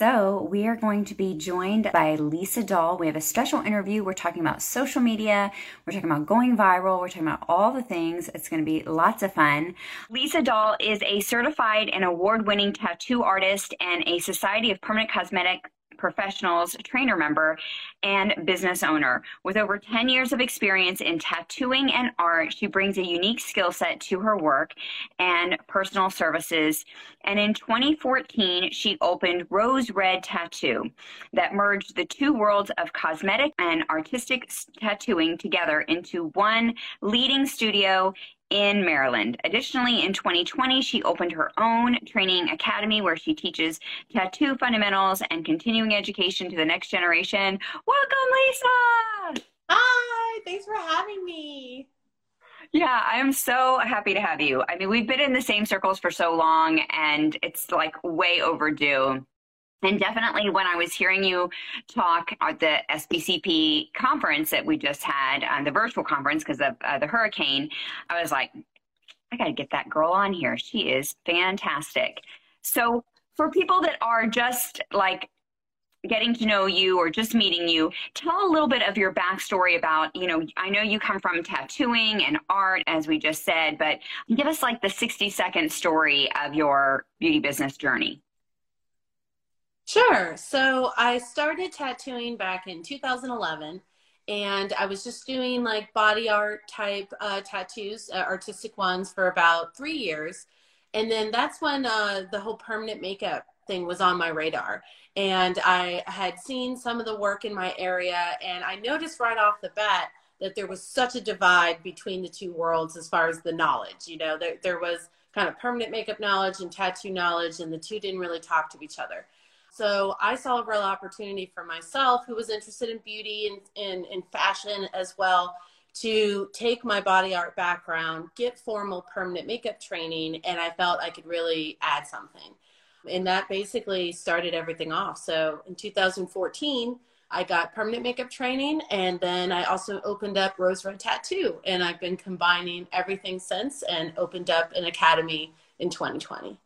So, we are going to be joined by Lisa Dahl. We have a special interview. We're talking about social media, we're talking about going viral, we're talking about all the things. It's going to be lots of fun. Lisa Dahl is a certified and award winning tattoo artist and a Society of Permanent Cosmetic professionals, trainer member, and business owner. With over 10 years of experience in tattooing and art, she brings a unique skill set to her work and personal services. And in 2014, she opened Rose Red Tattoo that merged the two worlds of cosmetic and artistic tattooing together into one leading studio in Maryland. Additionally, in 2020, she opened her own training academy where she teaches tattoo fundamentals and continuing education to the next generation. Welcome, Lisa! Hi, thanks for having me. Yeah, I'm so happy to have you. I mean, we've been in the same circles for so long and it's like way overdue. And definitely when I was hearing you talk at the SPCP conference that we just had, um, the virtual conference because of uh, the hurricane, I was like, I got to get that girl on here. She is fantastic. So for people that are just like getting to know you or just meeting you, tell a little bit of your backstory about, you know, I know you come from tattooing and art, as we just said, but give us like the 60 second story of your beauty business journey. Sure. So I started tattooing back in 2011 and I was just doing like body art type uh, tattoos, uh, artistic ones for about three years. And then that's when uh, the whole permanent makeup thing was on my radar. And I had seen some of the work in my area and I noticed right off the bat that there was such a divide between the two worlds as far as the knowledge. You know, there, there was kind of permanent makeup knowledge and tattoo knowledge, and the two didn't really talk to each other. So I saw a real opportunity for myself who was interested in beauty and, and, and fashion as well to take my body art background, get formal permanent makeup training, and I felt I could really add something. And that basically started everything off. So in 2014, I got permanent makeup training, and then I also opened up Rose Red Tattoo, and I've been combining everything since and opened up an academy in 2020.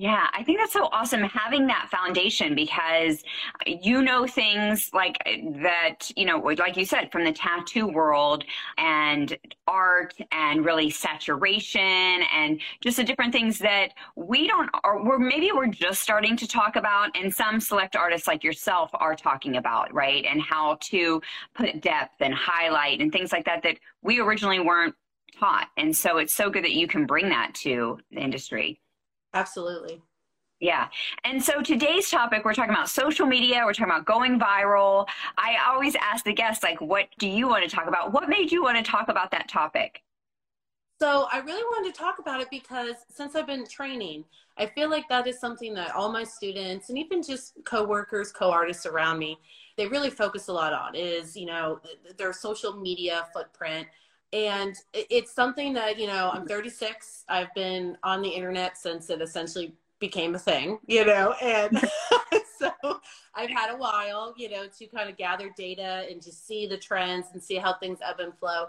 Yeah, I think that's so awesome having that foundation because you know things like eh, that, you know, like you said, from the tattoo world and art and really saturation and just the different things that we don't, or we're maybe we're just starting to talk about, and some select artists like yourself are talking about, right? And how to put depth and highlight and things like that that we originally weren't taught. And so it's so good that you can bring that to the industry. Absolutely. Yeah. And so today's topic, we're talking about social media. We're talking about going viral. I always ask the guests, like, what do you want to talk about? What made you want to talk about that topic? So I really wanted to talk about it because since I've been training, I feel like that is something that all my students and even just coworkers, co-artists around me, they really focus a lot on is, you know, their social media footprint and it's something that you know i'm 36 i've been on the internet since it essentially became a thing you know and so i've had a while you know to kind of gather data and just see the trends and see how things ebb and flow.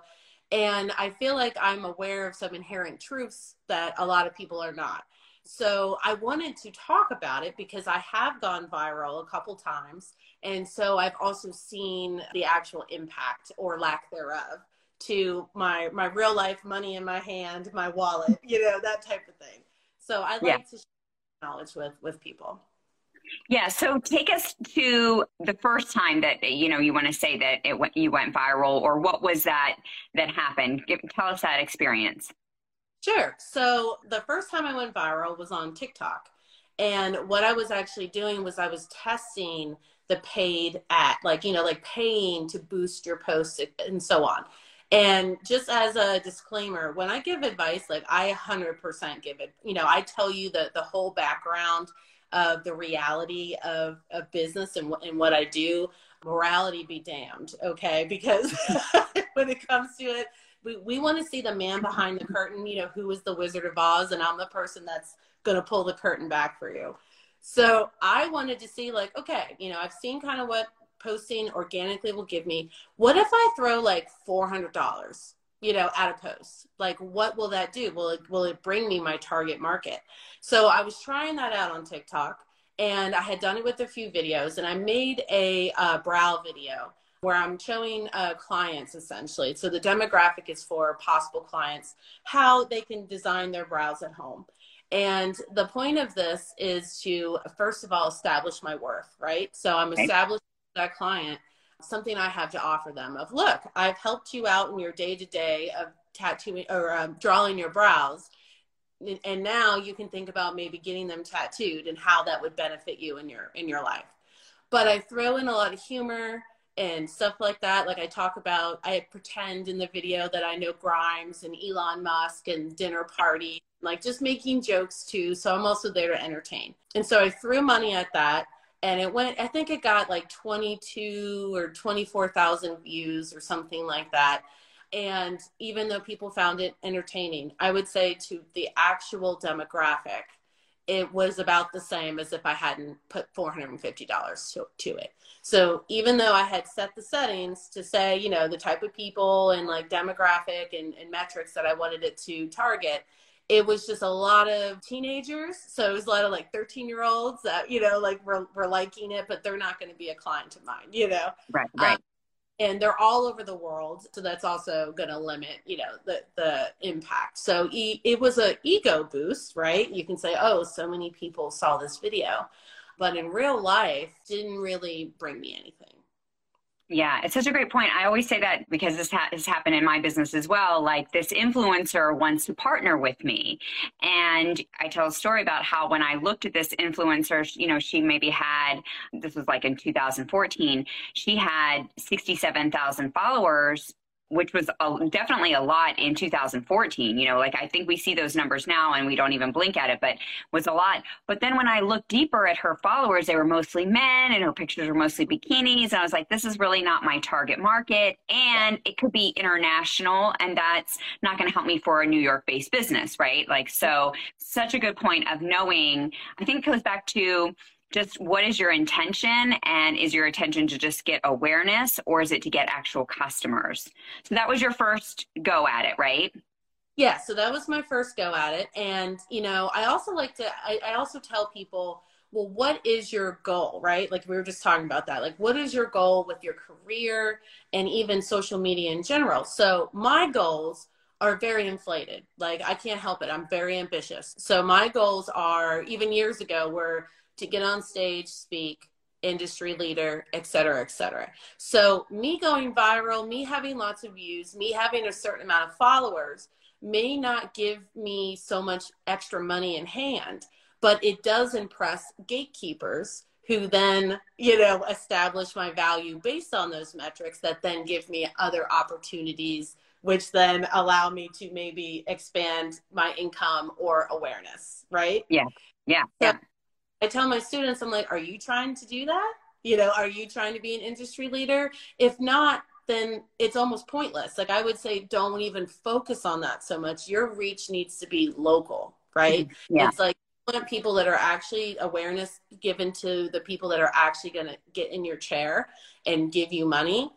And i feel like i'm aware of some inherent truths that a lot of people are not. So i wanted to talk about it because i have gone viral a couple times. And so i've also seen the actual impact or lack thereof to my my real life money in my hand, my wallet, you know, that type of thing. So I like yeah. to share knowledge with with people. Yeah, so take us to the first time that you know you want to say that it went you went viral, or what was that that happened? Give, tell us that experience. Sure. So the first time I went viral was on TikTok. And what I was actually doing was I was testing the paid at, like, you know, like paying to boost your posts and so on. And just as a disclaimer, when I give advice, like I 100% give it, you know, I tell you the, the whole background of the reality of, of business and, and what I do. Morality be damned, okay? Because when it comes to it, we, we want to see the man behind the curtain, you know, who is the Wizard of Oz, and I'm the person that's going to pull the curtain back for you. So I wanted to see, like, okay, you know, I've seen kind of what posting organically will give me. What if I throw like $400, you know, at a post? Like, what will that do? Will it, will it bring me my target market? So I was trying that out on TikTok and I had done it with a few videos and I made a uh, brow video where I'm showing uh, clients essentially. So the demographic is for possible clients how they can design their brows at home. And the point of this is to, first of all, establish my worth, right? So I'm establishing that client something I have to offer them of look, I've helped you out in your day to day of tattooing or um, drawing your brows. And now you can think about maybe getting them tattooed and how that would benefit you in your in your life. But I throw in a lot of humor and stuff like that. Like I talk about, I pretend in the video that I know Grimes and Elon Musk and dinner party, like just making jokes too. So I'm also there to entertain. And so I threw money at that and it went i think it got like 22 or 24,000 views or something like that. And even though people found it entertaining i would say to the actual demographic it was about the same as if i hadn't put $450 to, to it. So even though i had set the settings to say you know the type of people and like demographic and, and metrics that i wanted it to target it was just a lot of teenagers. So it was a lot of like 13 year olds that, you know, like were, were liking it, but they're not going to be a client of mine, you know? Right, right. Um, and they're all over the world. So that's also going to limit, you know, the, the impact. So e- it was a ego boost, right? You can say, oh, so many people saw this video, but in real life didn't really bring me anything. Yeah, it's such a great point. I always say that because this ha- has happened in my business as well. Like this influencer wants to partner with me. And I tell a story about how when I looked at this influencer, you know, she maybe had, this was like in 2014, she had 67,000 followers which was a, definitely a lot in 2014. You know, like I think we see those numbers now and we don't even blink at it, but was a lot. But then when I looked deeper at her followers, they were mostly men and her pictures were mostly bikinis. And I was like, this is really not my target market. And it could be international and that's not going to help me for a New York based business, right? Like, so such a good point of knowing, I think it goes back to, just what is your intention and is your intention to just get awareness or is it to get actual customers? So that was your first go at it right? Yeah so that was my first go at it. And you know i also like to I, I also tell people well what is your goal right? Like we were just talking about that. Like what is your goal with your career and even social media in general? So my goals are very inflated. Like i can't help it. I'm very ambitious. So my goals are even years ago were to get on stage, speak, industry leader, et cetera, et cetera. So me going viral, me having lots of views, me having a certain amount of followers may not give me so much extra money in hand, but it does impress gatekeepers who then, you know, establish my value based on those metrics that then give me other opportunities which then allow me to maybe expand my income or awareness, right? Yeah. Yeah. So yeah. I tell my students, I'm like, are you trying to do that? You know, are you trying to be an industry leader? If not, then it's almost pointless. Like I would say, don't even focus on that so much. Your reach needs to be local, right? Yeah. It's like want people that are actually awareness given to the people that are actually going to get in your chair and give you money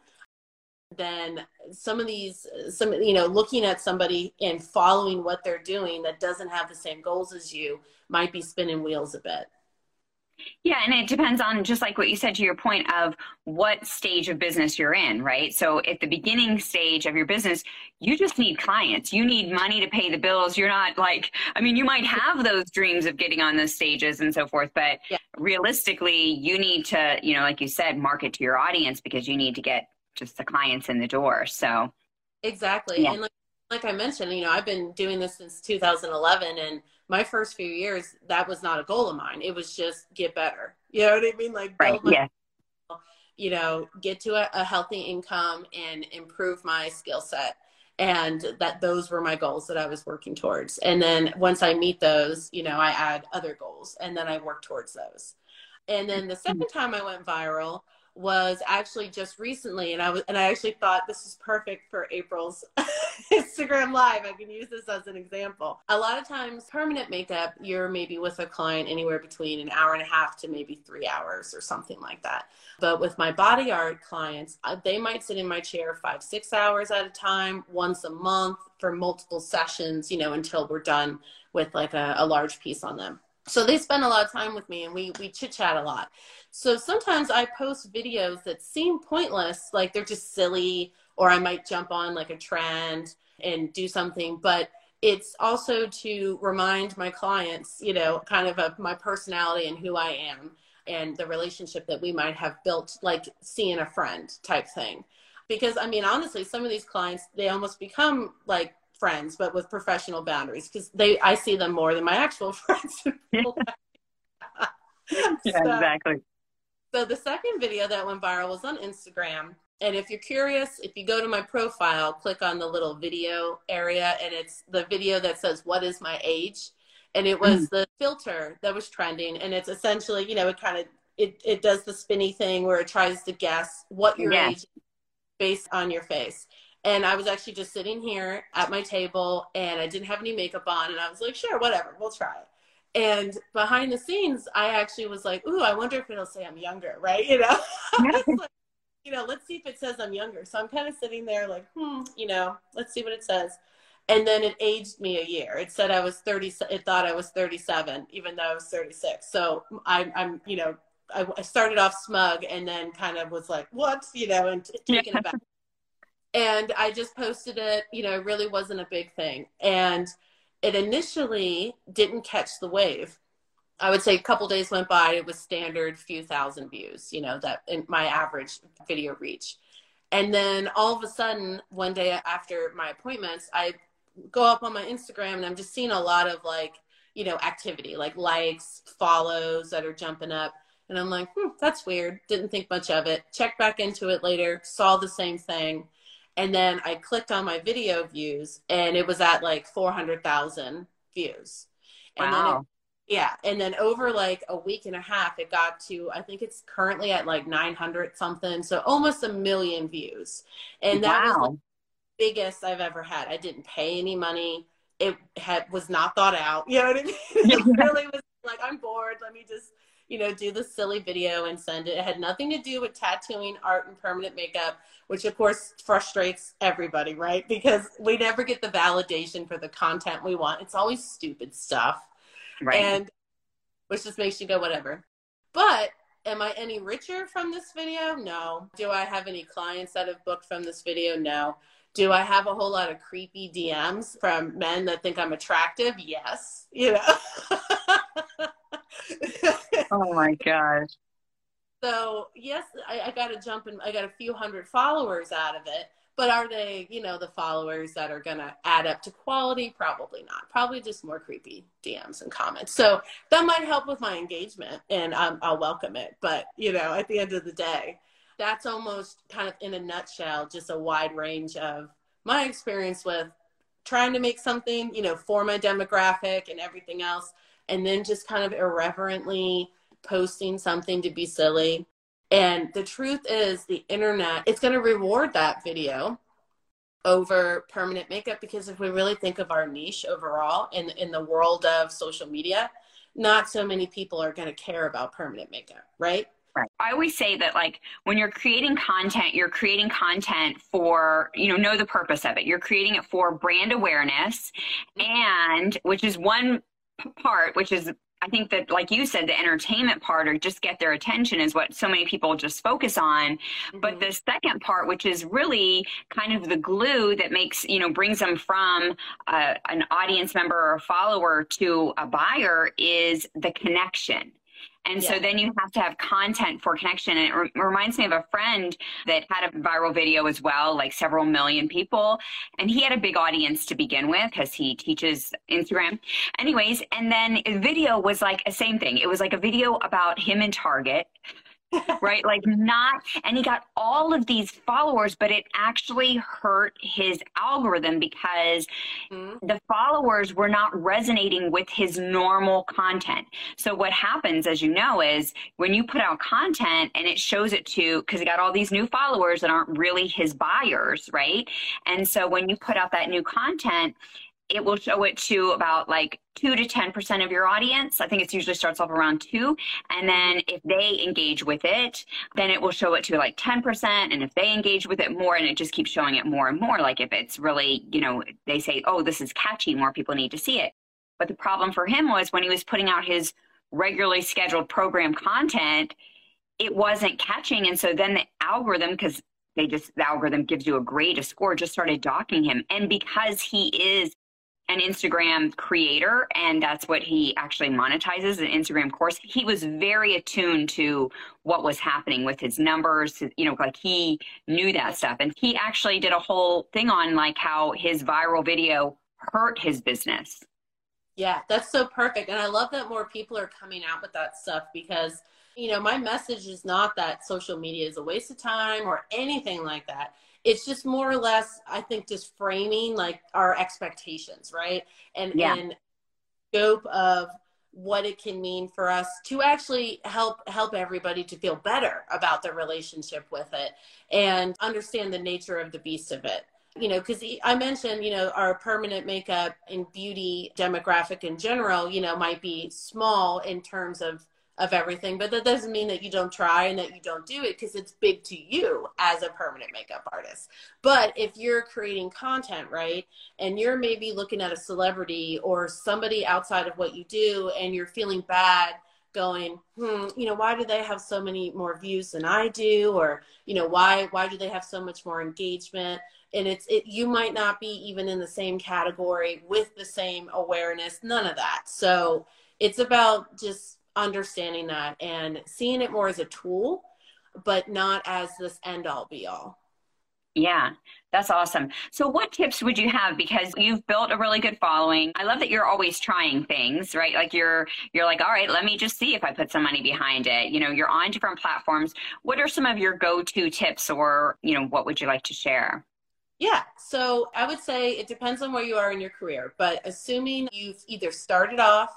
then some of these some you know looking at somebody and following what they're doing that doesn't have the same goals as you might be spinning wheels a bit yeah, and it depends on just like what you said to your point of what stage of business you're in, right? So at the beginning stage of your business, you just need clients. You need money to pay the bills. You're not like, I mean, you might have those dreams of getting on those stages and so forth, but yeah. realistically, you need to, you know, like you said, market to your audience because you need to get just the clients in the door. So exactly. Yeah. And like like I mentioned, you know, I've been doing this since 2011 and my first few years, that was not a goal of mine. It was just get better. You know what I mean? Like, right. yeah. you know, get to a, a healthy income and improve my skill set. And that those were my goals that I was working towards. And then once I meet those, you know, I add other goals and then I work towards those. And then the second time I went viral, was actually just recently and I was and I actually thought this is perfect for April's Instagram live. I can use this as an example. A lot of times permanent makeup, you're maybe with a client anywhere between an hour and a half to maybe 3 hours or something like that. But with my body art clients, uh, they might sit in my chair 5 6 hours at a time, once a month for multiple sessions, you know, until we're done with like a, a large piece on them so they spend a lot of time with me and we we chit chat a lot. So sometimes i post videos that seem pointless like they're just silly or i might jump on like a trend and do something but it's also to remind my clients you know kind of of my personality and who i am and the relationship that we might have built like seeing a friend type thing. Because i mean honestly some of these clients they almost become like friends, but with professional boundaries because they I see them more than my actual friends. yeah, so, exactly. So the second video that went viral was on Instagram. And if you're curious, if you go to my profile, click on the little video area, and it's the video that says, What is my age? And it was mm. the filter that was trending. And it's essentially, you know, it kind of it, it does the spinny thing where it tries to guess what your age is based on your face. And I was actually just sitting here at my table and I didn't have any makeup on. And I was like, sure, whatever, we'll try it. And behind the scenes, I actually was like, ooh, I wonder if it'll say I'm younger, right? You know? like, you know, let's see if it says I'm younger. So I'm kind of sitting there like, hmm, you know, let's see what it says. And then it aged me a year. It said I was 30, it thought I was 37, even though I was 36. So I'm, I'm you know, I, I started off smug and then kind of was like, what, you know, and t- taken aback and I just posted it. You know, it really wasn't a big thing, and it initially didn't catch the wave. I would say a couple days went by. It was standard few thousand views. You know that in my average video reach, and then all of a sudden one day after my appointments, I go up on my Instagram and I'm just seeing a lot of like you know activity, like likes, follows that are jumping up. And I'm like, hmm, that's weird. Didn't think much of it. Checked back into it later, saw the same thing and then I clicked on my video views and it was at like 400,000 views. And wow. then it, yeah. And then over like a week and a half, it got to, I think it's currently at like 900 something. So almost a million views. And that wow. was the biggest I've ever had. I didn't pay any money. It had was not thought out. You know what I mean? it really was like, I'm bored. Let me just you know, do the silly video and send it. It had nothing to do with tattooing, art, and permanent makeup, which of course frustrates everybody, right? Because we never get the validation for the content we want. It's always stupid stuff. Right. And which just makes you go, whatever. But am I any richer from this video? No. Do I have any clients that have booked from this video? No. Do I have a whole lot of creepy DMs from men that think I'm attractive? Yes. You know. oh my gosh. So yes, I, I got a jump and I got a few hundred followers out of it. But are they, you know, the followers that are to add up to quality? Probably not. Probably just more creepy DMs and comments. So that might help with my engagement and um, I'll welcome it. But, you know, at the end of the day, that's almost kind of in a nutshell, just a wide range of my experience with trying to make something, you know, for my demographic and everything else and then just kind of irreverently posting something to be silly. And the truth is, the internet, it's going to reward that video over permanent makeup because if we really think of our niche overall in, in the world of social media, not so many people are going to care about permanent makeup, right? Right. I always say that like when you're creating content, you're creating content for, you know, know the purpose of it. You're creating it for brand awareness mm-hmm. and which is one part, which is I think that, like you said, the entertainment part or just get their attention is what so many people just focus on. Mm-hmm. But the second part, which is really kind of the glue that makes, you know, brings them from uh, an audience member or a follower to a buyer is the connection. And yeah. so then you have to have content for connection. And it re- reminds me of a friend that had a viral video as well, like several million people. And he had a big audience to begin with because he teaches Instagram. Anyways, and then the video was like a same thing. It was like a video about him in Target right? Like not, and he got all of these followers, but it actually hurt his algorithm because mm-hmm. the followers were not resonating with his normal content. So what happens, as you know, is when you put out content and it shows it to, because he got all these new followers that aren't really his buyers, right? And so when you put out that new content, it will show it to about like two to 10% of your audience. I think it usually starts off around two. And then if they engage with it, then it will show it to like 10%. And if they engage with it more, and it just keeps showing it more and more, like if it's really, you know, they say, oh, this is catchy, more people need to see it. But the problem for him was when he was putting out his regularly scheduled program content, it wasn't catching. And so then the algorithm, because they just, the algorithm gives you a grade, a score, just started docking him. And because he is an Instagram creator, and that's what he actually monetizes an Instagram course. He was very attuned to what was happening with his numbers. You know, like he knew that stuff. And he actually did a whole thing on like how his viral video hurt his business. Yeah, that's so perfect. And I love that more people are coming out with that stuff because, you know, my message is not that social media is a waste of time or anything like that it's just more or less i think just framing like our expectations right and yeah. and scope of what it can mean for us to actually help help everybody to feel better about their relationship with it and understand the nature of the beast of it you know because i mentioned you know our permanent makeup and beauty demographic in general you know might be small in terms of of everything but that doesn't mean that you don't try and that you don't do it because it's big to you as a permanent makeup artist. But if you're creating content right and you're maybe looking at a celebrity or somebody outside of what you do and you're feeling bad going hmm you know why do they have so many more views than i do? Or you know why why do they have so much more engagement? And it's it you might not be even in the same category with the same awareness none of that. So it's about just understanding that and seeing it more as a tool, but not as this end all be all. Yeah, that's awesome. So, what tips would you have? Because you've built a really good following. I love that you're always trying things, right? Like you're you're like, all right, let me just see if I put some money behind it. You know, you're on different platforms. What are some of your go-to tips, or you know, what would you like to share? Yeah, so I would say it depends on where you are in your career, but assuming you've either started off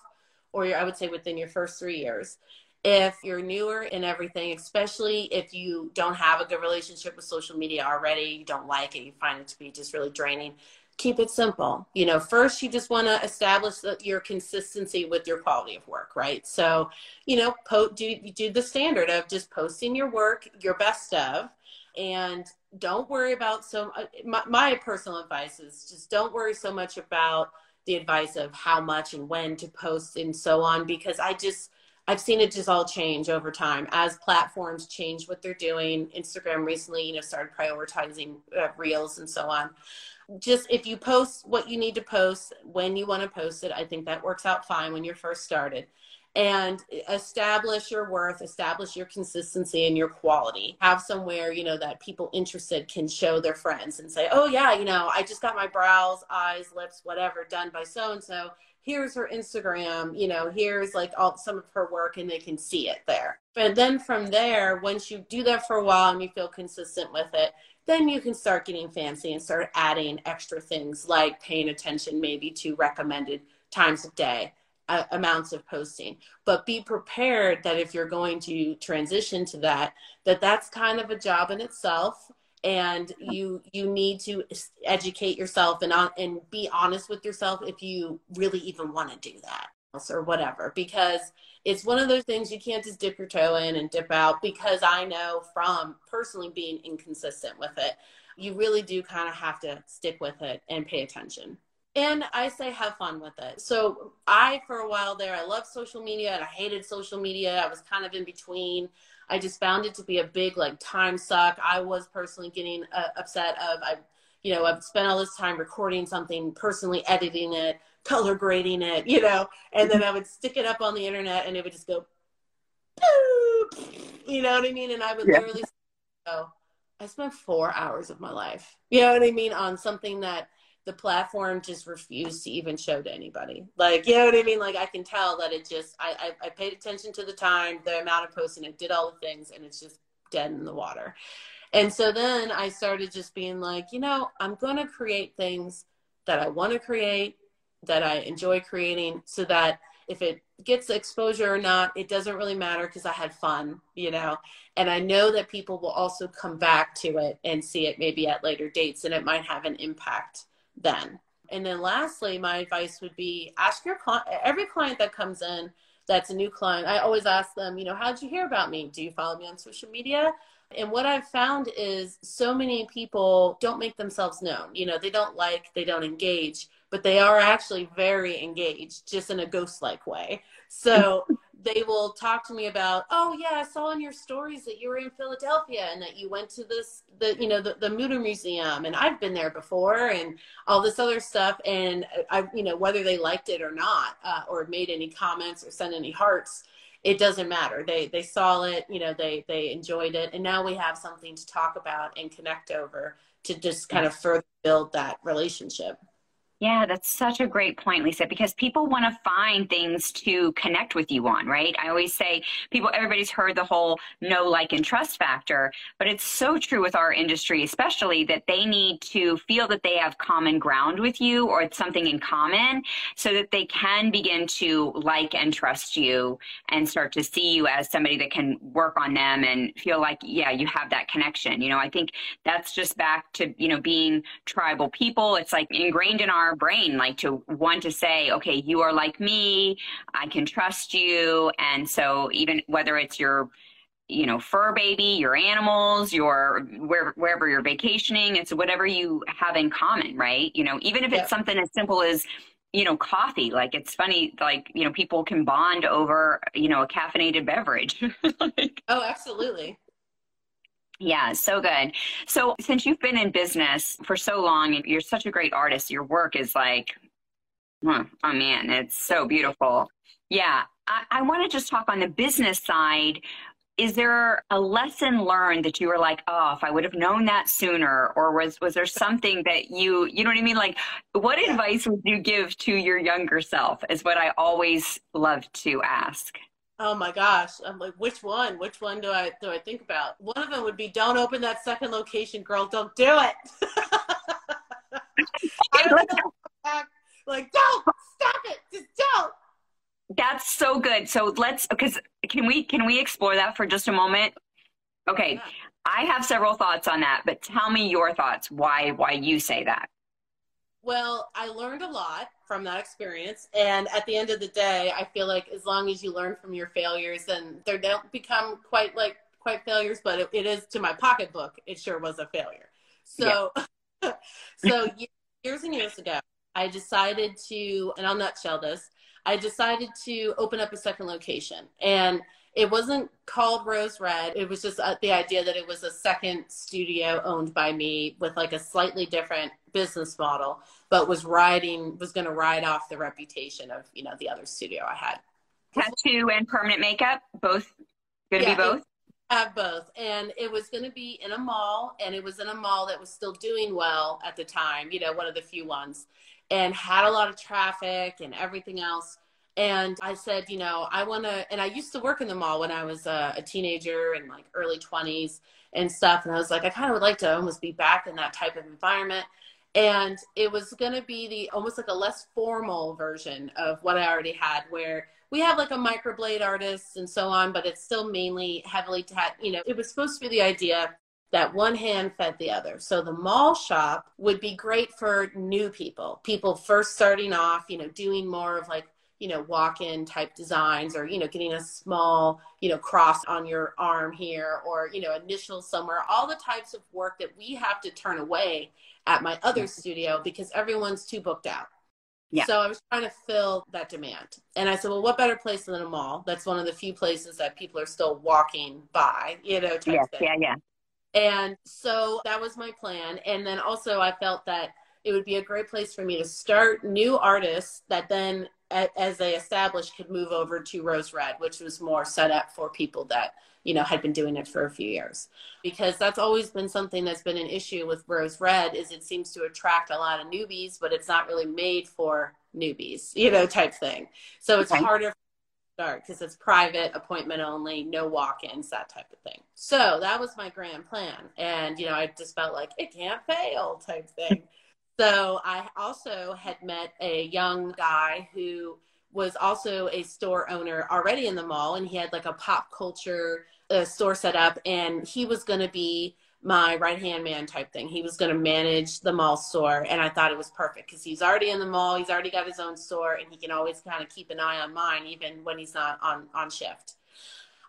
or I would say within your first three years. If you're newer in everything, especially if you don't have a good relationship with social media already, you don't like it, you find it to be just really draining, keep it simple. You know, first you just want to establish that your consistency with your quality of work, right? So, you know, po- do do the standard of just posting your work, your best of, and don't worry about so. Uh, my, my personal advice is just don't worry so much about the advice of how much and when to post and so on because I just I've seen it just all change over time as platforms change what they're doing. Instagram recently, you know, started prioritizing uh, reels and so on. Just if you post what you need to post when you want to post it, I think that works out fine when you're first started and establish your worth, establish your consistency and your quality. Have somewhere, you know, that people interested can show their friends and say, oh, yeah, you know, I just got my brows, eyes, lips, whatever done by so and so. Here's her Instagram, you know, here's like all some of her work, and they can see it there. And then from there, once you do that for a while and you feel consistent with it, then you can start getting fancy and start adding extra things like paying attention maybe to recommended times of day uh, amounts of posting. But be prepared that if you're going to transition to that that that's kind of a job in itself. And you you need to educate yourself and on and be honest with yourself if you really even want to do that or whatever. Because it's one of those things you can't just dip your toe in and dip out because I know from personally being inconsistent with it you really do kind of have to stick with it and pay attention and I say have fun with it. So I, for a while there, I loved social media and I hated social media. I was kind of in between. I just found it to be a big like time suck. I was personally getting uh, upset of I, you know, I've spent all this time recording something, personally editing it, color grading it, you know, and then I would stick it up on the internet and it would just go you know what I mean? And I would yeah. literally go, I spent four hours of my life, you know what I mean, on something that the platform just refused to even show to anybody. Like, you know what I mean? Like, I can tell that it just, I, I, I paid attention to the time, the amount of posting, it did all the things, and it's just dead in the water. And so then I started just being like, you know, I'm going to create things that I want to create, that I enjoy creating, so that if it gets exposure or not, it doesn't really matter because I had fun, you know. And I know that people will also come back to it and see it maybe at later dates, and it might have an impact then. And then lastly, my advice would be ask your client, every client that comes in that's a new client, I always ask them, you know, how did you hear about me? Do you follow me on social media? And what I've found is so many people don't make themselves known. You know, they don't like, they don't engage, but they are actually very engaged, just in a ghost like way. So they will talk to me about, oh yeah, I saw in your stories that you were in Philadelphia and that you went to this, the you know, the, the Mutter Museum, and I've been there before, and all this other stuff. And I, you know, whether they liked it or not, uh, or made any comments or sent any hearts, it doesn't matter. They they saw it, you know, they they enjoyed it, and now we have something to talk about and connect over to just kind of further build that relationship. Yeah, that's such a great point, Lisa, because people want to find things to connect with you on, right? I always say people, everybody's heard the whole know, like, and trust factor, but it's so true with our industry, especially that they need to feel that they have common ground with you or something in common so that they can begin to like and trust you and start to see you as somebody that can work on them and feel like, yeah, you have that connection. You know, I think that's just back to, you know, being tribal people. It's like ingrained in our our brain, like to want to say, okay, you are like me, I can trust you. And so even whether it's your, you know, fur baby, your animals, your where, wherever you're vacationing, it's whatever you have in common, right? You know, even if it's something as simple as, you know, coffee. Like it's funny, like, you know, people can bond over, you know, a caffeinated beverage. like, oh, absolutely. Yeah, so good. So, since you've been in business for so long and you're such a great artist, your work is like, oh man, it's so beautiful. Yeah, I, I want to just talk on the business side. Is there a lesson learned that you were like, oh, if I would have known that sooner, or was was there something that you, you know what I mean? Like, what advice would you give to your younger self? Is what I always love to ask. Oh my gosh. I'm like, which one? Which one do I do I think about? One of them would be don't open that second location, girl. Don't do it. like, don't stop it. Just don't. That's so good. So let's because can we can we explore that for just a moment? Okay. Yeah. I have several thoughts on that, but tell me your thoughts. Why why you say that? Well, I learned a lot from that experience. And at the end of the day, I feel like as long as you learn from your failures, then they don't become quite like quite failures, but it, it is to my pocketbook, it sure was a failure. So, yeah. so years and years ago, I decided to, and I'll nutshell this, I decided to open up a second location. And it wasn't called Rose Red. It was just uh, the idea that it was a second studio owned by me with like a slightly different business model, but was riding was going to ride off the reputation of you know the other studio I had. Tattoo and permanent makeup, both going to yeah, be both. Have both, and it was going to be in a mall, and it was in a mall that was still doing well at the time. You know, one of the few ones, and had a lot of traffic and everything else and I said, you know, I want to, and I used to work in the mall when I was a, a teenager and like early 20s and stuff. And I was like, I kind of would like to almost be back in that type of environment. And it was going to be the almost like a less formal version of what I already had, where we have like a microblade artist and so on, but it's still mainly heavily, tat, you know, it was supposed to be the idea that one hand fed the other. So the mall shop would be great for new people, people first starting off, you know, doing more of like you know, walk-in type designs or, you know, getting a small, you know, cross on your arm here or, you know, initials somewhere, all the types of work that we have to turn away at my other studio because everyone's too booked out. Yeah. So I was trying to fill that demand. And I said, well, what better place than a mall? That's one of the few places that people are still walking by, you know, type yeah, thing. Yeah, yeah. And so that was my plan. And then also I felt that it would be a great place for me to start new artists that then as they established could move over to rose red which was more set up for people that you know had been doing it for a few years. Because that's always been something that's been an issue with rose red is it seems to attract a lot of newbies but it's not really made for newbies you know type thing. So it's okay. harder start because it's private appointment only no walk-ins that type of thing. So that was my grand plan. And you know i just felt like it can't fail type thing so i also had met a young guy who was also a store owner already in the mall and he had like a pop culture uh, store set up and he was going to be my right hand man type thing. He was going to manage the mall store, and I thought it was perfect because he's already in the mall. He's already got his own store, and he can always kind of keep an eye on mine, even when he's not on on shift.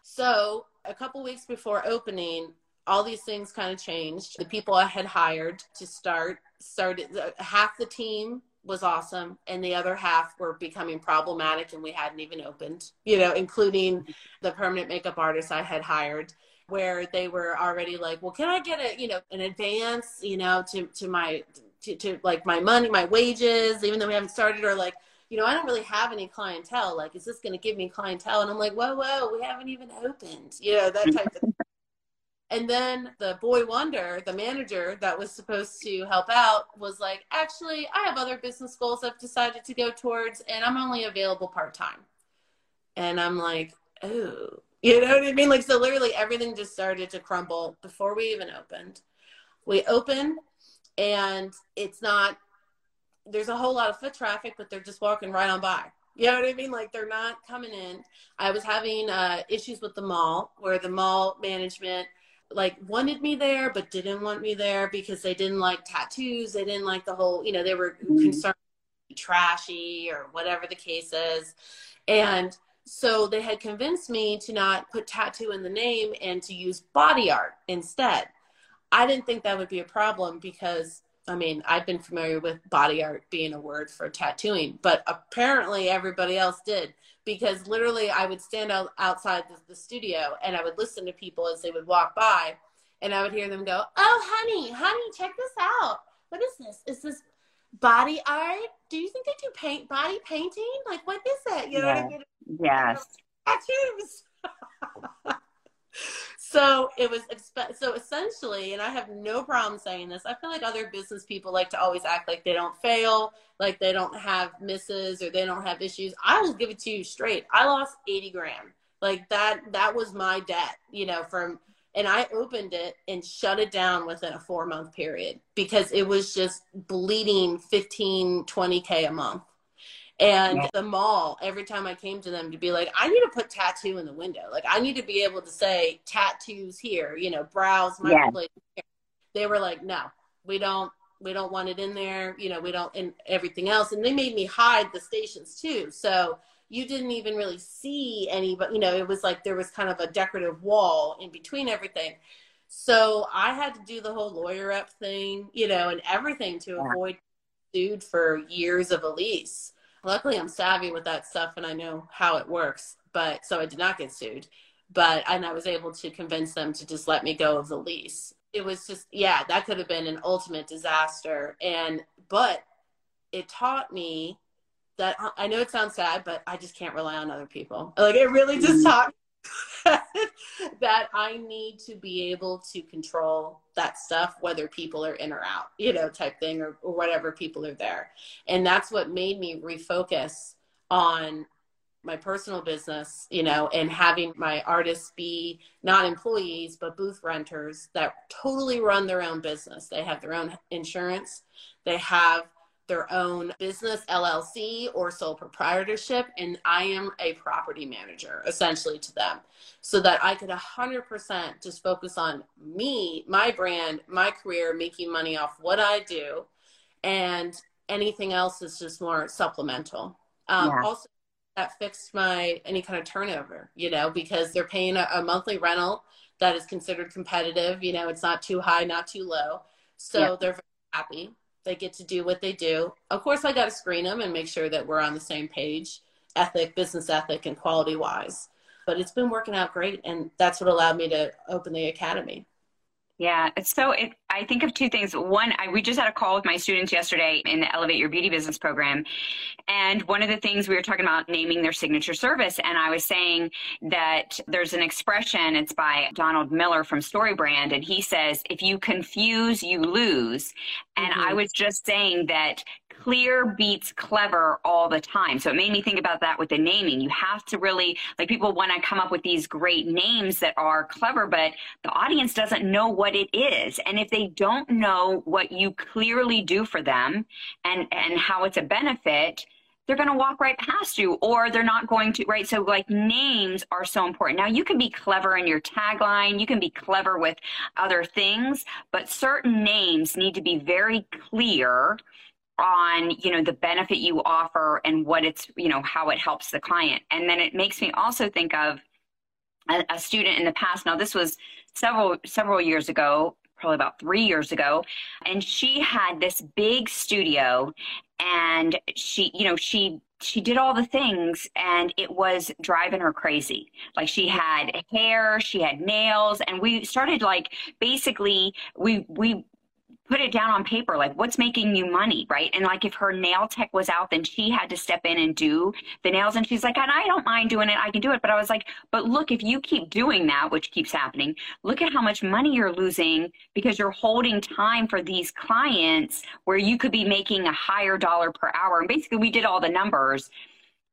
So a couple weeks before opening, all these things kind of changed. The people I had hired to start started half the team was awesome and the other half were becoming problematic and we hadn't even opened you know including the permanent makeup artist i had hired where they were already like, well, can I get a, you know, an advance, you know, to, to my, to, to like my money, my wages, even though we haven't started or like, you know, I don't really have any clientele. Like, is this going to give me clientele? And I'm like, whoa, whoa, we haven't even opened, you know, that type of thing. And then the boy wonder, the manager that was supposed to help out, was like, actually, I have other business goals I've decided to go towards, and I'm only available part time. And I'm like, oh, you know what I mean? Like, so literally everything just started to crumble before we even opened. We open and it's not, there's a whole lot of foot traffic, but they're just walking right on by. You know what I mean? Like they're not coming in. I was having uh, issues with the mall where the mall management like wanted me there but didn't want me there because they didn't like tattoos. They didn't like the whole, you know, they were mm-hmm. concerned trashy or whatever the case is. And so they had convinced me to not put tattoo in the name and to use body art instead. I didn't think that would be a problem because I mean, I've been familiar with body art being a word for tattooing, but apparently everybody else did because literally I would stand out outside the, the, studio and I would listen to people as they would walk by and I would hear them go, Oh, honey, honey, check this out. What is this? Is this body art? Do you think they do paint body painting? Like, what is it? You know yeah. what I mean? Yes. Tattoos. so it was so essentially and i have no problem saying this i feel like other business people like to always act like they don't fail like they don't have misses or they don't have issues. I will give it to you straight. I lost 80 grand. Like that that was my debt you know from and i opened it and shut it down within a four month period because it was just bleeding 15 20k a month and yeah. the mall, every time I came to them to be like, I need to put tattoo in the window. Like I need to be able to say tattoos here, you know, brows. Yeah. They were like, no, we don't, we don't want it in there. You know, we don't, and everything else. And they made me hide the stations too. So you didn't even really see any, but you know, it was like there was kind of a decorative wall in between everything. So I had to do the whole lawyer up thing, you know, and everything to yeah. avoid sued for years of a lease. Luckily, I'm savvy with that stuff and I know how it works. But so I did not get sued. But and I was able to convince them to just let me go of the lease. It was just yeah, that could have been an ultimate disaster. And but it taught me that I know it sounds sad, but I just can't rely on other people. Like it really just mm-hmm. taught that I need to be able to control that stuff, whether people are in or out, you know, type thing, or, or whatever people are there. And that's what made me refocus on my personal business, you know, and having my artists be not employees, but booth renters that totally run their own business. They have their own insurance, they have their own business LLC or sole proprietorship and I am a property manager essentially to them so that I could 100% just focus on me, my brand, my career, making money off what I do and anything else is just more supplemental. Um, yeah. Also that fixed my any kind of turnover, you know, because they're paying a, a monthly rental that is considered competitive, you know, it's not too high, not too low. So yeah. they're happy they get to do what they do. Of course, I got to screen them and make sure that we're on the same page, ethic, business ethic, and quality wise. But it's been working out great, and that's what allowed me to open the academy. Yeah, so it, I think of two things. One, I, we just had a call with my students yesterday in the Elevate Your Beauty Business program. And one of the things we were talking about naming their signature service. And I was saying that there's an expression, it's by Donald Miller from StoryBrand. And he says, if you confuse, you lose. And mm-hmm. I was just saying that clear beats clever all the time. So it made me think about that with the naming. You have to really, like, people want to come up with these great names that are clever, but the audience doesn't know what it is. And if they don't know what you clearly do for them and, and how it's a benefit, they're going to walk right past you or they're not going to, right? So like names are so important. Now you can be clever in your tagline. You can be clever with other things, but certain names need to be very clear on you know the benefit you offer and what it's you know how it helps the client and then it makes me also think of a, a, student in the past now this was several several years ago probably about three years ago and she had this big studio and she you know she she did all the things and it was driving her crazy. Like she had hair, she had nails, and we started like basically we we put it down on paper like what's making you money right? And like if her nail tech was out then she had to step in and do the nails. And she's like and i don't mind doing it. I can do it. But i was like but look if you keep doing that which keeps happening look at how much money you're losing because you're holding time for these clients where you could be making a higher dollar per hour. And basically we did all the numbers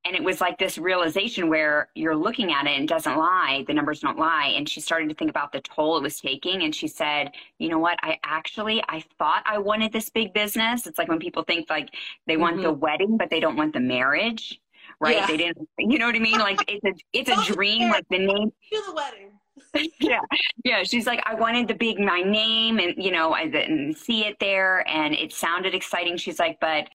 and it was like this realization where you're looking at it and it doesn't lie the numbers don't lie. And she started to think about the toll it was taking. And she said you know what? I actually i thought i wanted this big business. It's like when people think like they want mm-hmm. the wedding but they don't want the marriage right? Yeah. they didn't you know what i mean? Like it's a it's a dream like the name to the wedding. Yeah. Yeah. She's like i wanted the big my name and you know i didn't see it there. And it sounded exciting. She's like but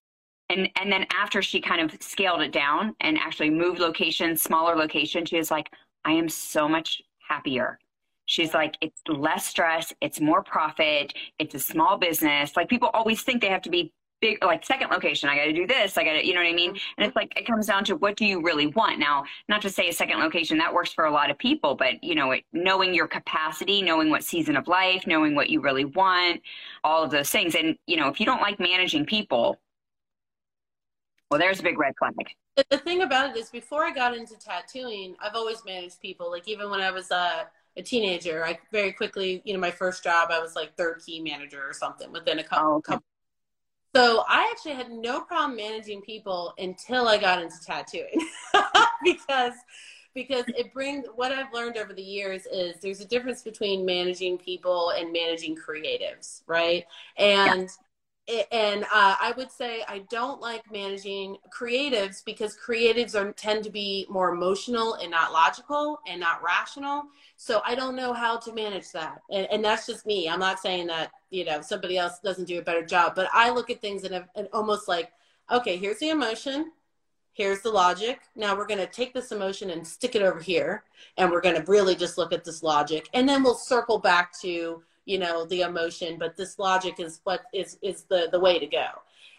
and and then after she kind of scaled it down and actually moved locations smaller location she was like i am so much happier. She's like it's less stress it's more profit it's a small business. Like people always think they have to be big like second location. I got to do this i got to you know what i mean? Mm-hmm. And it's like it comes down to what do you really want? Now not to say a second location that works for a lot of people but you know it, knowing your capacity knowing what season of life knowing what you really want all of those things. And you know if you don't like managing people well, there's a big red flag. The thing about it is, before I got into tattooing, I've always managed people. Like even when I was a, a teenager, I very quickly, you know, my first job, I was like third key manager or something within a couple. Oh, okay. couple. So I actually had no problem managing people until I got into tattooing, because because it brings what I've learned over the years is there's a difference between managing people and managing creatives, right? And yeah and uh, I would say I don't like managing creatives because creatives are tend to be more emotional and not logical and not rational. So I don't know how to manage that, and, and that's just me. I'm not saying that you know somebody else doesn't do a better job, but I look at things in, a, in almost like, okay, here's the emotion, here's the logic. Now we're going to take this emotion and stick it over here, and we're going to really just look at this logic, and then we'll circle back to you know the emotion but this logic is what is is the the way to go.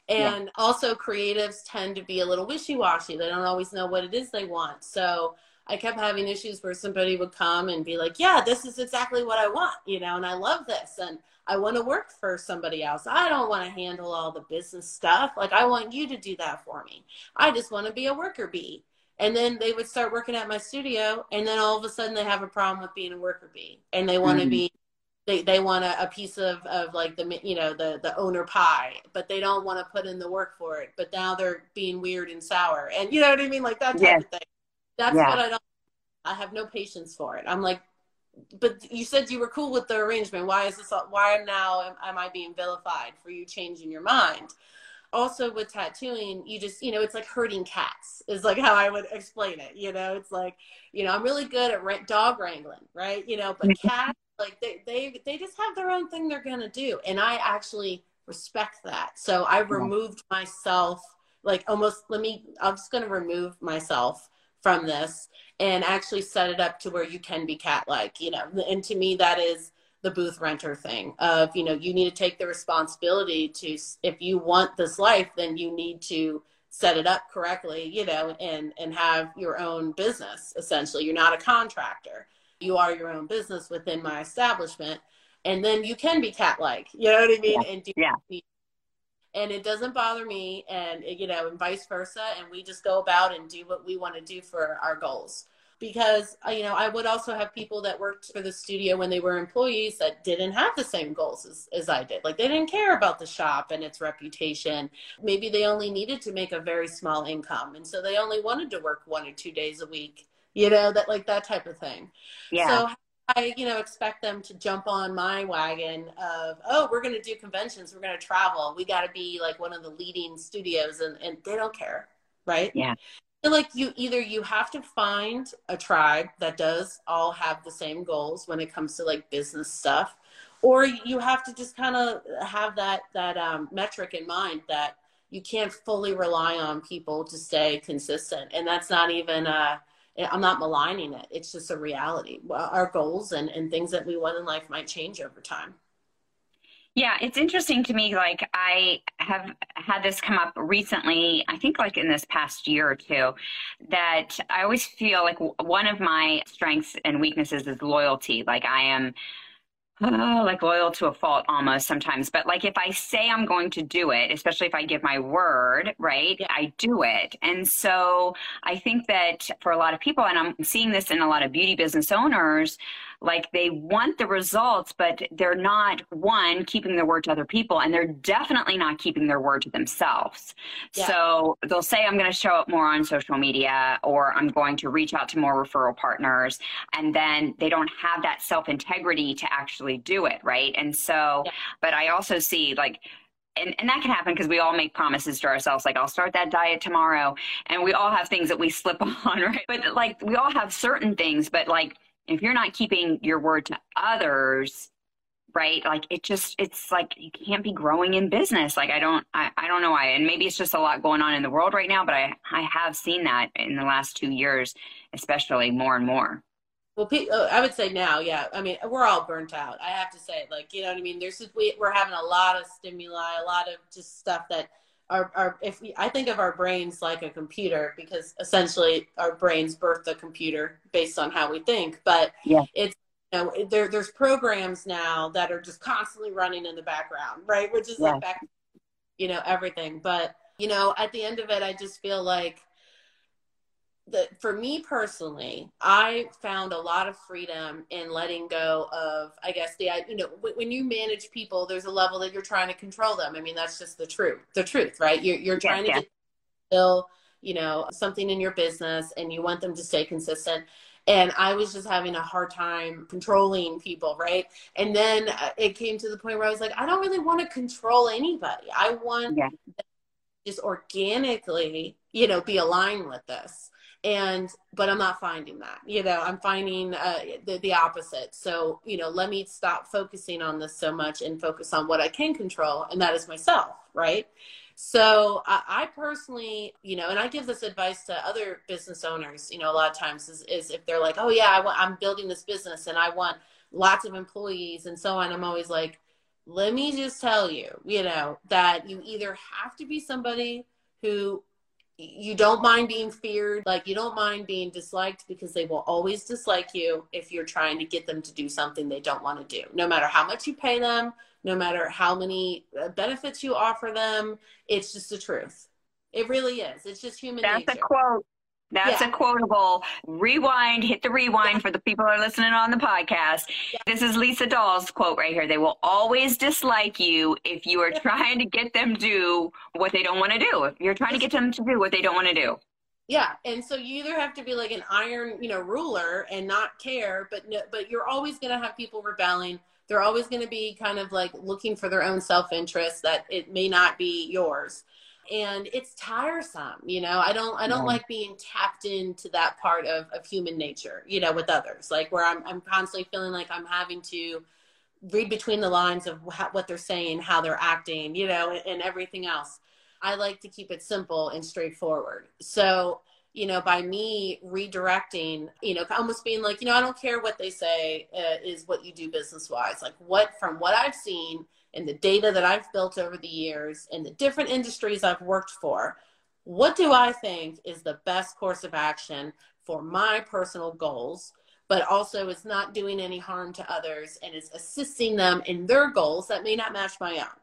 And yeah. also creatives tend to be a little wishy-washy. They don't always know what it is they want. So i kept having issues where somebody would come and be like yeah this is exactly what i want you know and i love this and i want to work for somebody else. I don't want to handle all the business stuff. Like i want you to do that for me. I just want to be a worker bee. And then they would start working at my studio and then all of a sudden they have a problem with being a worker bee and they want to mm-hmm. be they they want a, a, piece of, of like the you know the the owner pie but they don't want to put in the work for it. But now they're being weird and sour. And you know what i mean? Like that type yes. of thing. That's yeah. what i don't i have no patience for it. I'm like but you said you were cool with the arrangement. Why is this why am now am, am i being vilified for you changing your mind? Also with tattooing you just you know it's like herding cats is like how i would explain it. You know it's like you know i'm really good at dog wrangling right? You know but mm-hmm. cats like they they they just have their own thing they're gonna do, and I actually respect that. So I removed myself, like almost. Let me. I'm just gonna remove myself from this and actually set it up to where you can be cat like, you know. And to me, that is the booth renter thing of you know you need to take the responsibility to if you want this life then you need to set it up correctly you know and and have your own business essentially you're not a contractor you are your own business within my establishment and then you can be cat like you know what i mean yeah. and do yeah. and it doesn't bother me and you know and vice versa and we just go about and do what we want to do for our goals because uh, you know i would also have people that worked for the studio when they were employees that didn't have the same goals as, as i did like they didn't care about the shop and its reputation maybe they only needed to make a very small income and so they only wanted to work one or two days a week you know that like that type of thing yeah. so I, you know, expect them to jump on my wagon of, oh, we're going to do conventions, we're going to travel, we got to be like one of the leading studios, and, and they don't care, right? Yeah. So like you either you have to find a tribe that does all have the same goals when it comes to like business stuff, or you have to just kind of have that that um, metric in mind that you can't fully rely on people to stay consistent, and that's not even. Uh, I'm not maligning it. It's just a reality. Our goals and, and things that we want in life might change over time. Yeah, it's interesting to me. Like, I have had this come up recently, I think like in this past year or two, that I always feel like one of my strengths and weaknesses is loyalty. Like, I am oh, like loyal to a fault almost sometimes. But like if I say I'm going to do it, especially if I give my word, right, I do it. And so I think that for a lot of people, and I'm seeing this in a lot of beauty business owners, like they want the results, but they're not one keeping their word to other people, and they're definitely not keeping their word to themselves. Yeah. So they'll say, I'm going to show up more on social media, or I'm going to reach out to more referral partners, and then they don't have that self integrity to actually do it, right? And so, yeah. but I also see like, and, and that can happen because we all make promises to ourselves like i'll start that diet tomorrow and we all have things that we slip on right but like we all have certain things but like if you're not keeping your word to others right? Like it just it's like you can't be growing in business. Like i don't I, I don't know why. And maybe it's just a lot going on in the world right now but i i have seen that in the last two years especially more and more. Well uh, i would say now yeah. I mean we're all burnt out. I have to say like you know what i mean? There's just we, we're having a lot of stimuli a lot of just stuff that our, our if we, I think of our brains like a computer because essentially our brains birth the computer based on how we think. But yeah. it's you know there there's programs now that are just constantly running in the background, right? Which is yeah. like back, you know everything. But you know at the end of it, I just feel like that for me personally, I found a lot of freedom in letting go of, I guess the, you know, when you manage people, there's a level that you're trying to control them. I mean, that's just the truth, the truth, right? You're, you're trying yeah, to yeah. get you know, something in your business and you want them to stay consistent. And I was just having a hard time controlling people, right? And then uh, it came to the point where I was like, I don't really want to control anybody. I want yeah. just organically, you know, be aligned with this and but i'm not finding that you know i'm finding uh, the, the opposite. So you know let me stop focusing on this so much and focus on what i can control and that is myself right? So I, I personally you know and i give this advice to other business owners you know a lot of times is, is if they're like oh yeah I want, i'm building this business and i want lots of employees and so on i'm always like let me just tell you you know that you either have to be somebody who you don't mind being feared like you don't mind being disliked because they will always dislike you if you're trying to get them to do something they don't want to do. No matter how much you pay them no matter how many uh, benefits you offer them it's just the truth. It really is. It's just human that's nature. a quote that's yeah. a quotable. Rewind, hit the rewind yeah. for the people who are listening on the podcast. Yeah. This is Lisa Doll's quote right here. They will always dislike you if you are trying to get them do what they don't want to do. If you're trying to get them to do what they don't want to do. Yeah, and so you either have to be like an iron, you know, ruler and not care, but no, but you're always going to have people rebelling. They're always going to be kind of like looking for their own self-interest that it may not be yours and it's tiresome you know? I don't i don't yeah. like being tapped into that part of, of human nature you know with others like where i'm, I'm constantly feeling like i'm having to read between the lines of how, what they're saying how they're acting you know and, and everything else. I like to keep it simple and straightforward. So you know by me redirecting you know almost being like you know i don't care what they say uh, is what you do business wise like what from what i've seen and the data that I've built over the years and the different industries I've worked for, what do I think is the best course of action for my personal goals but also is not doing any harm to others and is assisting them in their goals that may not match my own.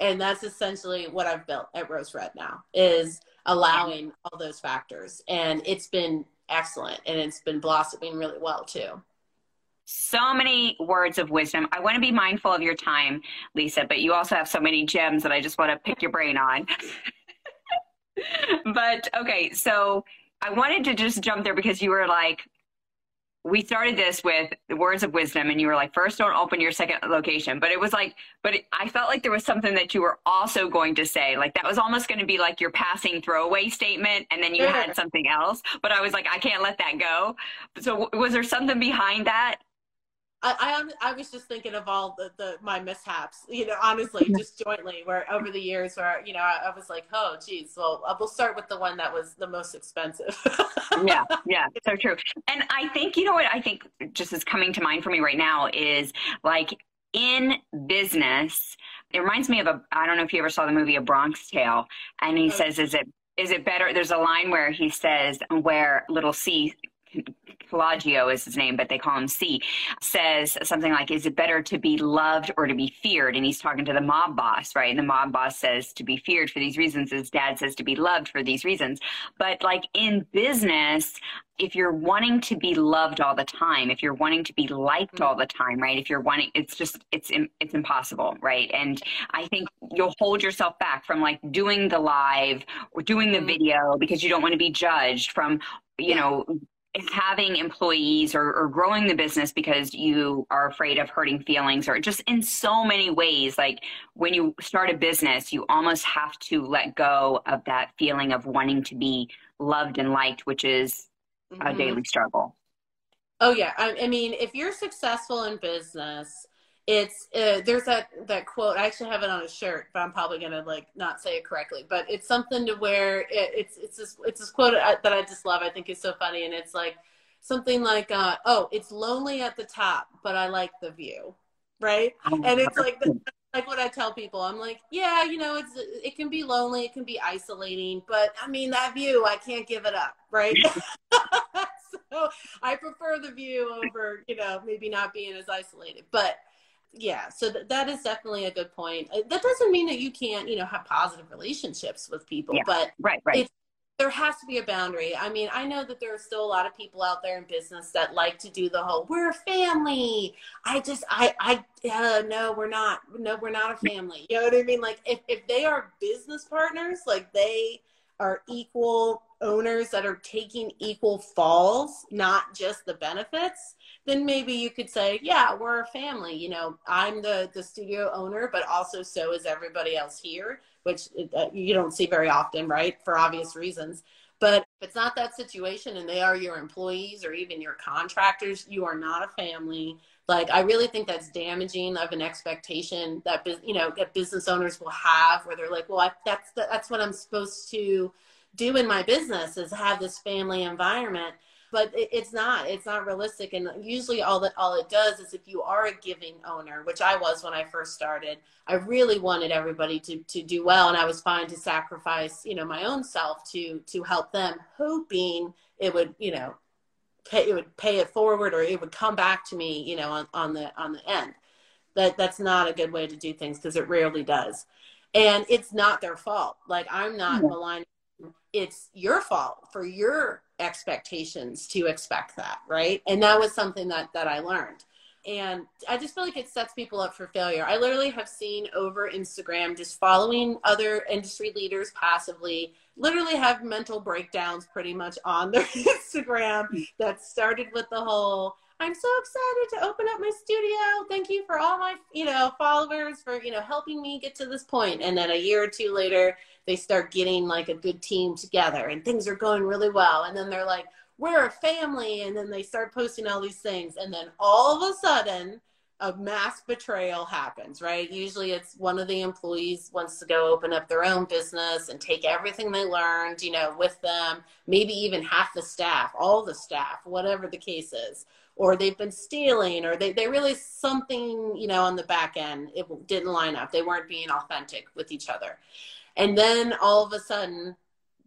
And that's essentially what I've built at Rose Red now is allowing all those factors. And it's been excellent and it's been blossoming really well too. So many words of wisdom. I want to be mindful of your time, Lisa, but you also have so many gems that I just want to pick your brain on. but okay, so I wanted to just jump there because you were like, we started this with the words of wisdom and you were like first don't open your second location. But it was like but it, i felt like there was something that you were also going to say. Like that was almost going to be like your passing throwaway statement and then you had something else. But i was like i can't let that go. So was there something behind that I, I, I was just thinking of all the, the my mishaps, you know, honestly, just jointly, where over the years, where you know, I, I was like, oh, geez, well, uh, we'll start with the one that was the most expensive. yeah, yeah, so true. And I think you know what I think just is coming to mind for me right now is like in business. It reminds me of a. I don't know if you ever saw the movie A Bronx Tale, and he okay. says, "Is it is it better?" There's a line where he says, "Where little C Pelagio is his name, but they call him C, says something like, Is it better to be loved or to be feared? And he's talking to the mob boss, right? And the mob boss says to be feared for these reasons. His dad says to be loved for these reasons. But like in business, if you're wanting to be loved all the time, if you're wanting to be liked all the time, right? If you're wanting, it's just, it's, it's impossible, right? And I think you'll hold yourself back from like doing the live or doing the mm-hmm. video because you don't want to be judged from, you know, having employees or, or, growing the business because you are afraid of hurting feelings or just in so many ways like when you start a business you almost have to let go of that feeling of wanting to be loved and liked which is mm-hmm. a daily struggle oh yeah I, I mean if you're successful in business it's uh, there's that that quote i actually have it on a shirt but i'm probably gonna like not say it correctly but it's something to where it, it's it's this it's this quote that i just love i think is so funny and it's like something like uh, oh it's lonely at the top but i like the view right? Oh, and it's like like what i tell people i'm like yeah you know it's it can be lonely it can be isolating but i mean that view i can't give it up right? So i prefer the view over you know maybe not being as isolated but yeah so th- that is definitely a good point. Uh, that doesn't mean that you can't you know have positive relationships with people yeah. but right right. there has to be a boundary. I mean i know that there are still a lot of people out there in business that like to do the whole we're a family. I just i i uh, no we're not no we're not a family. You know what i mean? Like if, if they are business partners like they are equal owners that are taking equal falls not just the benefits then maybe you could say, yeah, we're a family. You know, I'm the the studio owner, but also so is everybody else here, which uh, you don't see very often, right? For obvious reasons. But if it's not that situation and they are your employees or even your contractors, you are not a family. Like I really think that's damaging of an expectation that you know that business owners will have, where they're like, well, I, that's the, that's what I'm supposed to do in my business is have this family environment. But it, it's not it's not realistic. And usually all that all it does is if you are a giving owner which i was when i first started i really wanted everybody to to do well. And i was fine to sacrifice you know my own self to to help them hoping it would you know pay it would pay it forward or it would come back to me you know on, on the on the end. That that's not a good way to do things because it rarely does. And it's not their fault. Like i'm not yeah. maligning it's your fault for your expectations to expect that right? And that was something that that i learned and i just feel like it sets people up for failure i literally have seen over instagram just following other industry leaders passively literally have mental breakdowns pretty much on their instagram that started with the whole I'm so excited to open up my studio. Thank you for all my, you know, followers for, you know, helping me get to this point. And then a year or two later, they start getting like a good team together and things are going really well. And then they're like, we're a family. And then they start posting all these things. And then all of a sudden, a mass betrayal happens, right? Usually it's one of the employees wants to go open up their own business and take everything they learned, you know, with them, maybe even half the staff, all the staff, whatever the case is or they've been stealing or they, they really something you know on the back end it didn't line up they weren't being authentic with each other and then all of a sudden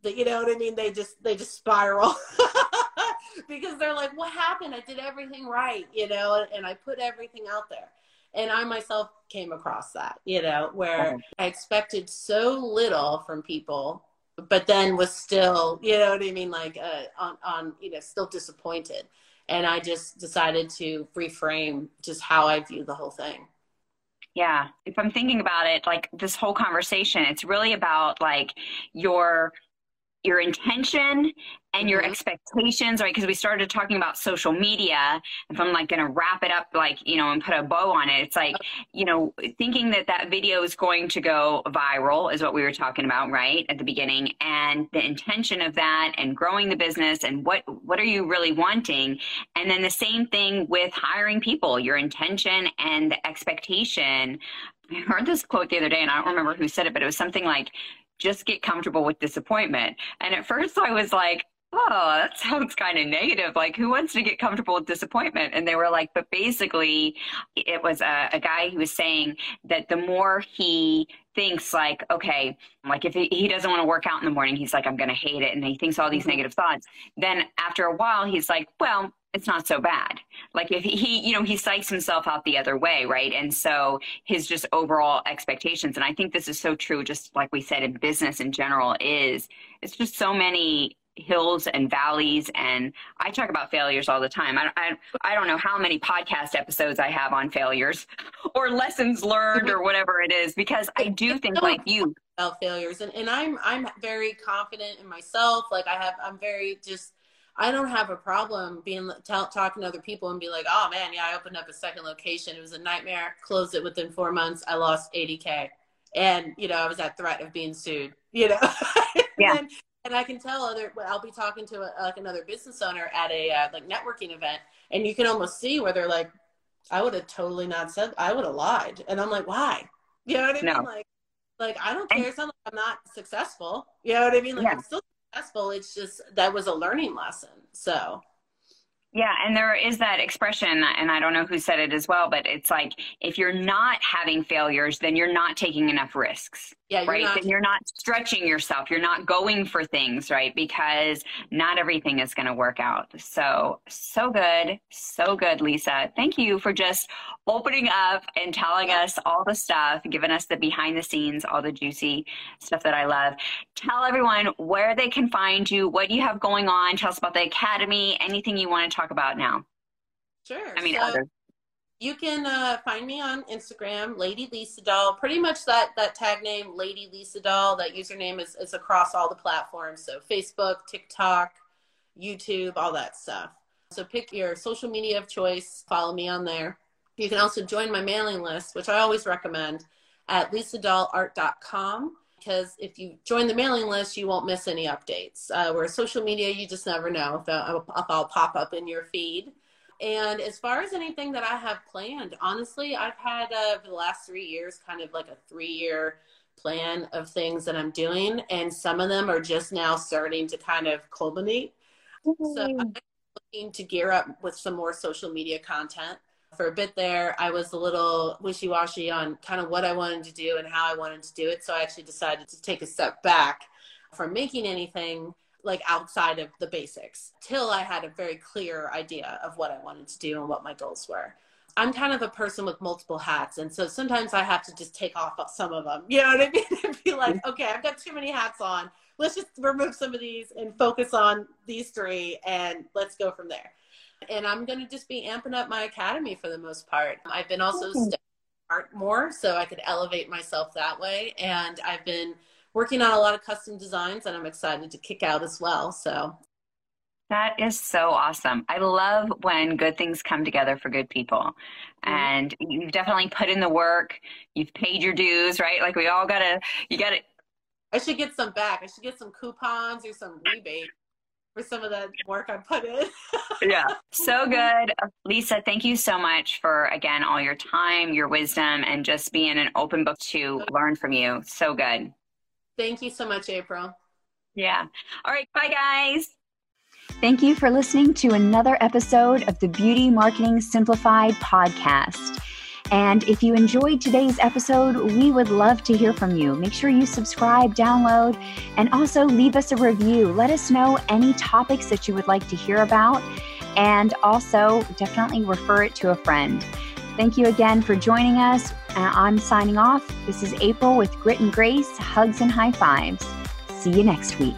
the, you know what i mean they just they just spiral because they're like, what happened? I did everything right, you know, and, and I put everything out there. And I myself came across that, you know, where I expected so little from people, but then was still, you know what I mean, like uh, on, on, you know, still disappointed. And I just decided to reframe just how I view the whole thing. Yeah. If I'm thinking about it, like this whole conversation, it's really about like your your intention and your mm-hmm. expectations, right? Because we started talking about social media. If I'm like going to wrap it up, like, you know, and put a bow on it, it's like, you know, thinking that that video is going to go viral is what we were talking about, right? At the beginning and the intention of that and growing the business and what, what are you really wanting? And then the same thing with hiring people, your intention and the expectation. I heard this quote the other day and I don't remember who said it, but it was something like, just get comfortable with disappointment. And at first I was like, oh, that sounds kind of negative. Like, who wants to get comfortable with disappointment? And they were like, but basically, it was a, a guy who was saying that the more he thinks like, okay, like if he, he doesn't want to work out in the morning, he's like, I'm going to hate it. And he thinks all these mm-hmm. negative thoughts. Then after a while, he's like, well, it's not so bad. Like if he, you know, he psychs himself out the other way, right? And so his just overall expectations, and I think this is so true, just like we said in business in general, is it's just so many hills and valleys and i talk about failures all the time. I, I, I don't know how many podcast episodes i have on failures or lessons learned or whatever it is because i do think like you about failures and, and i'm i'm very confident in myself. Like i have i'm very just i don't have a problem being t- talking to other people and be like oh man yeah i opened up a second location. It was a nightmare. Closed it within four months. I lost 80k and you know i was at threat of being sued you know? Yeah and I can tell other. I'll be talking to a, like another business owner at a uh, like networking event, and you can almost see where they're like, "I would have totally not said. I would have lied," and I'm like, "Why?" You know what I no. mean? Like, like I don't care. It's not like I'm not successful. You know what I mean? Like yeah. I'm still successful. It's just that was a learning lesson. So yeah, and there is that expression, and I don't know who said it as well, but it's like if you're not having failures, then you're not taking enough risks. Yeah, right. Not- then you're not stretching yourself. You're not going for things, right? Because not everything is going to work out. So, so good, so good, Lisa. Thank you for just opening up and telling us all the stuff, giving us the behind the scenes, all the juicy stuff that I love. Tell everyone where they can find you, what you have going on. Tell us about the academy, anything you want to talk about now. Sure. I mean, so other. You can uh, find me on Instagram, Lady Lisa Doll. Pretty much that that tag name, Lady Lisa Doll. That username is, is across all the platforms. So Facebook, TikTok, YouTube, all that stuff. So pick your social media of choice. Follow me on there. You can also join my mailing list, which I always recommend at lisadollart.com because if you join the mailing list, you won't miss any updates. Uh, where social media, you just never know if, I'll, if I'll pop up in your feed. And as far as anything that I have planned, honestly, I've had uh, for the last three years kind of like a three year plan of things that I'm doing. And some of them are just now starting to kind of culminate. Mm-hmm. So I'm looking to gear up with some more social media content for a bit there, I was a little wishy washy on kind of what I wanted to do and how I wanted to do it. So I actually decided to take a step back from making anything like outside of the basics till I had a very clear idea of what I wanted to do and what my goals were. I'm kind of a person with multiple hats. And so sometimes I have to just take off some of them. You know what I mean? and be like, mm-hmm. okay, I've got too many hats on. Let's just remove some of these and focus on these three and let's go from there and I'm going to just be amping up my academy for the most part. I've been also studying art more so I could elevate myself that way. And I've been working on a lot of custom designs and I'm excited to kick out as well. So that is so awesome. I love when good things come together for good people. Mm-hmm. And you've definitely put in the work. You've paid your dues, right? Like we all gotta, you gotta. I should get some back. I should get some coupons or some rebates for some of the work I put in. yeah, so good. Lisa, thank you so much for, again, all your time, your wisdom, and just being an open book to learn from you. So good. Thank you so much, April. Yeah. All right. Bye, guys. Thank you for listening to another episode of the Beauty Marketing Simplified podcast. And if you enjoyed today's episode, we would love to hear from you. Make sure you subscribe, download, and also leave us a review. Let us know any topics that you would like to hear about, and also definitely refer it to a friend. Thank you again for joining us. Uh, I'm signing off. This is April with Grit and Grace, hugs and high fives. See you next week.